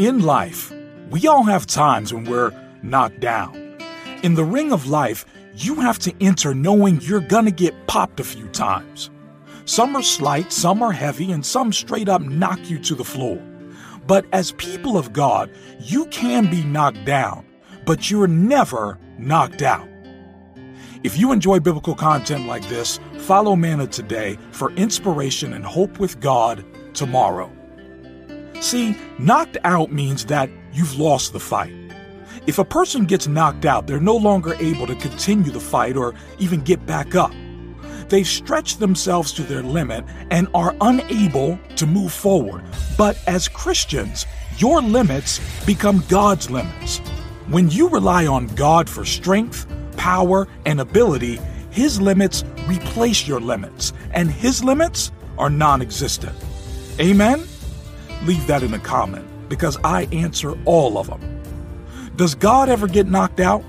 In life, we all have times when we're knocked down. In the ring of life, you have to enter knowing you're gonna get popped a few times. Some are slight, some are heavy, and some straight up knock you to the floor. But as people of God, you can be knocked down, but you're never knocked out. If you enjoy biblical content like this, follow Manna today for inspiration and hope with God tomorrow. See, knocked out means that you've lost the fight. If a person gets knocked out, they're no longer able to continue the fight or even get back up. They've stretched themselves to their limit and are unable to move forward. But as Christians, your limits become God's limits. When you rely on God for strength, power, and ability, His limits replace your limits, and His limits are non existent. Amen? Leave that in a comment because I answer all of them. Does God ever get knocked out?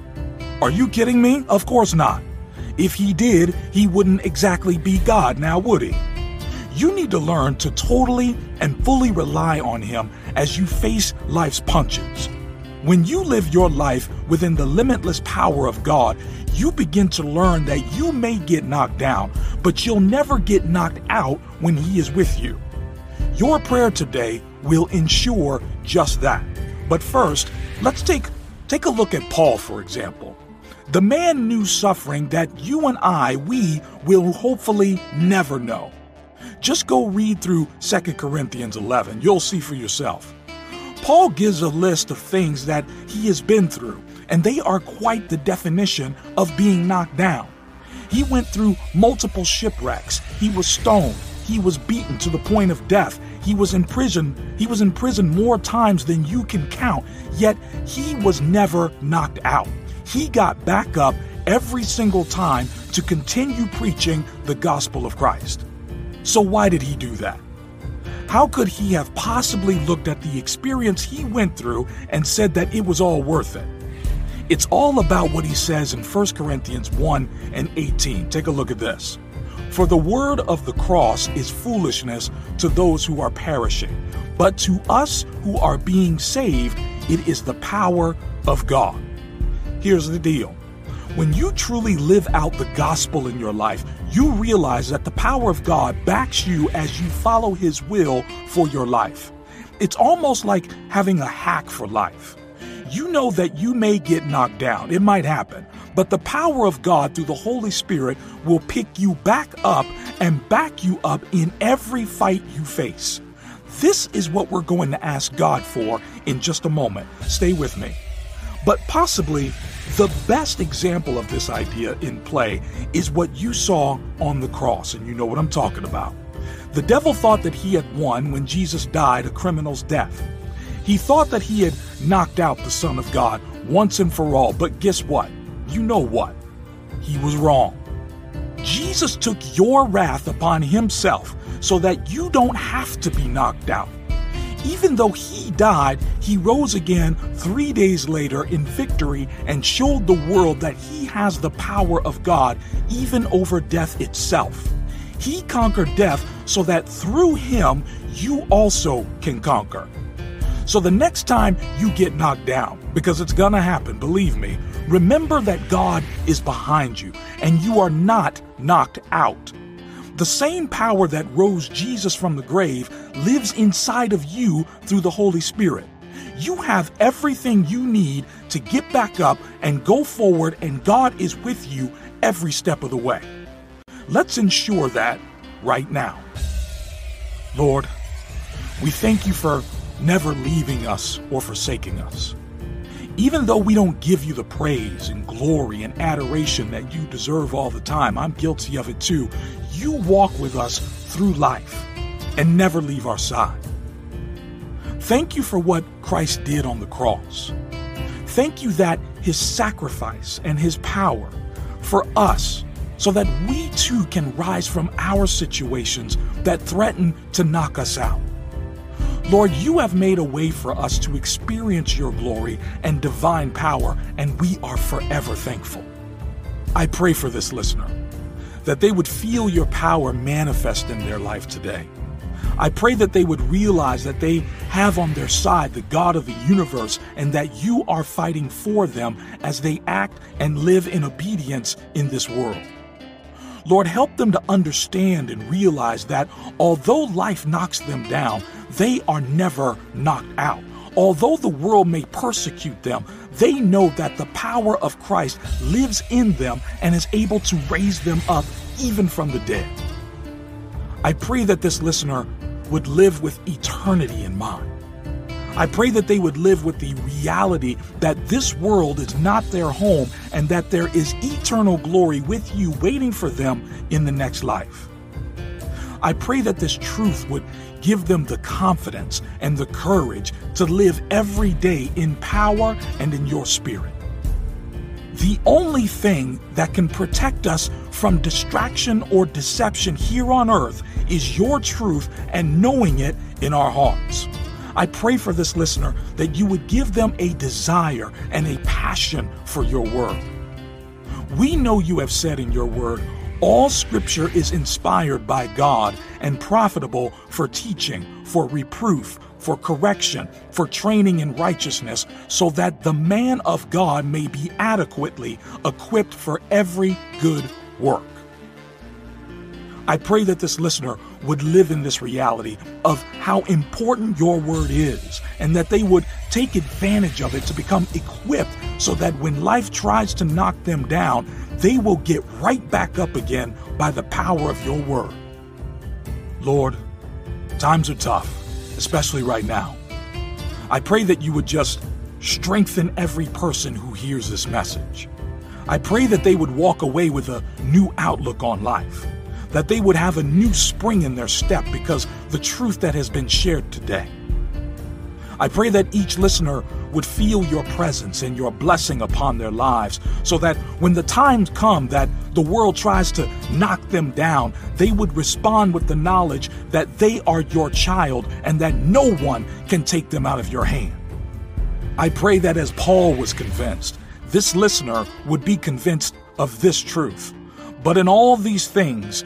Are you kidding me? Of course not. If he did, he wouldn't exactly be God now, would he? You need to learn to totally and fully rely on him as you face life's punches. When you live your life within the limitless power of God, you begin to learn that you may get knocked down, but you'll never get knocked out when He is with you. Your prayer today will ensure just that. But first, let's take Take a look at Paul, for example. The man knew suffering that you and I, we, will hopefully never know. Just go read through 2 Corinthians 11. You'll see for yourself. Paul gives a list of things that he has been through, and they are quite the definition of being knocked down. He went through multiple shipwrecks, he was stoned, he was beaten to the point of death, he was in prison. He was in prison more times than you can count, yet he was never knocked out. He got back up every single time to continue preaching the gospel of Christ. So, why did he do that? How could he have possibly looked at the experience he went through and said that it was all worth it? It's all about what he says in 1 Corinthians 1 and 18. Take a look at this. For the word of the cross is foolishness to those who are perishing, but to us who are being saved, it is the power of God. Here's the deal when you truly live out the gospel in your life, you realize that the power of God backs you as you follow His will for your life. It's almost like having a hack for life. You know that you may get knocked down, it might happen, but the power of God through the Holy Spirit will pick you back up and back you up in every fight you face. This is what we're going to ask God for in just a moment. Stay with me. But possibly the best example of this idea in play is what you saw on the cross, and you know what I'm talking about. The devil thought that he had won when Jesus died a criminal's death. He thought that he had knocked out the Son of God once and for all, but guess what? You know what? He was wrong. Jesus took your wrath upon himself so that you don't have to be knocked out. Even though he died, he rose again three days later in victory and showed the world that he has the power of God even over death itself. He conquered death so that through him you also can conquer. So the next time you get knocked down, because it's gonna happen, believe me, remember that God is behind you and you are not knocked out. The same power that rose Jesus from the grave lives inside of you through the Holy Spirit. You have everything you need to get back up and go forward, and God is with you every step of the way. Let's ensure that right now. Lord, we thank you for never leaving us or forsaking us. Even though we don't give you the praise and glory and adoration that you deserve all the time, I'm guilty of it too. You walk with us through life and never leave our side. Thank you for what Christ did on the cross. Thank you that his sacrifice and his power for us so that we too can rise from our situations that threaten to knock us out. Lord, you have made a way for us to experience your glory and divine power, and we are forever thankful. I pray for this listener that they would feel your power manifest in their life today. I pray that they would realize that they have on their side the God of the universe and that you are fighting for them as they act and live in obedience in this world. Lord, help them to understand and realize that although life knocks them down, they are never knocked out. Although the world may persecute them, they know that the power of Christ lives in them and is able to raise them up even from the dead. I pray that this listener would live with eternity in mind. I pray that they would live with the reality that this world is not their home and that there is eternal glory with you waiting for them in the next life. I pray that this truth would give them the confidence and the courage to live every day in power and in your spirit. The only thing that can protect us from distraction or deception here on earth is your truth and knowing it in our hearts. I pray for this listener that you would give them a desire and a passion for your word. We know you have said in your word, all scripture is inspired by God and profitable for teaching, for reproof, for correction, for training in righteousness, so that the man of God may be adequately equipped for every good work. I pray that this listener would live in this reality of how important your word is and that they would take advantage of it to become equipped so that when life tries to knock them down, they will get right back up again by the power of your word. Lord, times are tough, especially right now. I pray that you would just strengthen every person who hears this message. I pray that they would walk away with a new outlook on life that they would have a new spring in their step because the truth that has been shared today. I pray that each listener would feel your presence and your blessing upon their lives so that when the times come that the world tries to knock them down, they would respond with the knowledge that they are your child and that no one can take them out of your hand. I pray that as Paul was convinced, this listener would be convinced of this truth. But in all these things,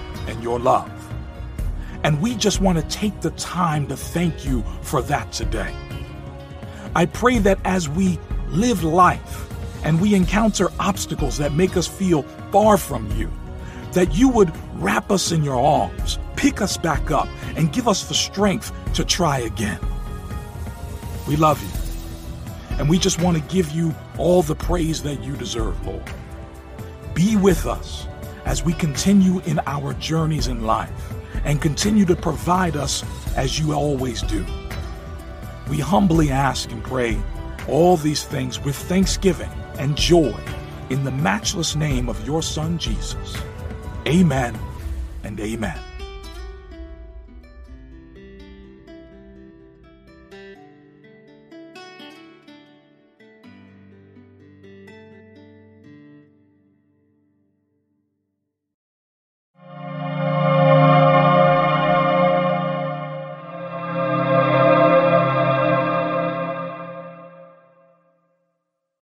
and your love. And we just want to take the time to thank you for that today. I pray that as we live life and we encounter obstacles that make us feel far from you, that you would wrap us in your arms, pick us back up, and give us the strength to try again. We love you, and we just want to give you all the praise that you deserve, Lord. Be with us as we continue in our journeys in life and continue to provide us as you always do. We humbly ask and pray all these things with thanksgiving and joy in the matchless name of your Son, Jesus. Amen and amen.